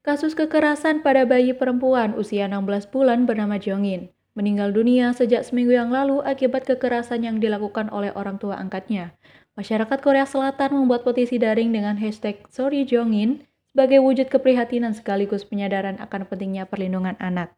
Kasus kekerasan pada bayi perempuan usia 16 bulan bernama Jongin meninggal dunia sejak seminggu yang lalu akibat kekerasan yang dilakukan oleh orang tua angkatnya. Masyarakat Korea Selatan membuat petisi daring dengan hashtag Sorry Jongin sebagai wujud keprihatinan sekaligus penyadaran akan pentingnya perlindungan anak.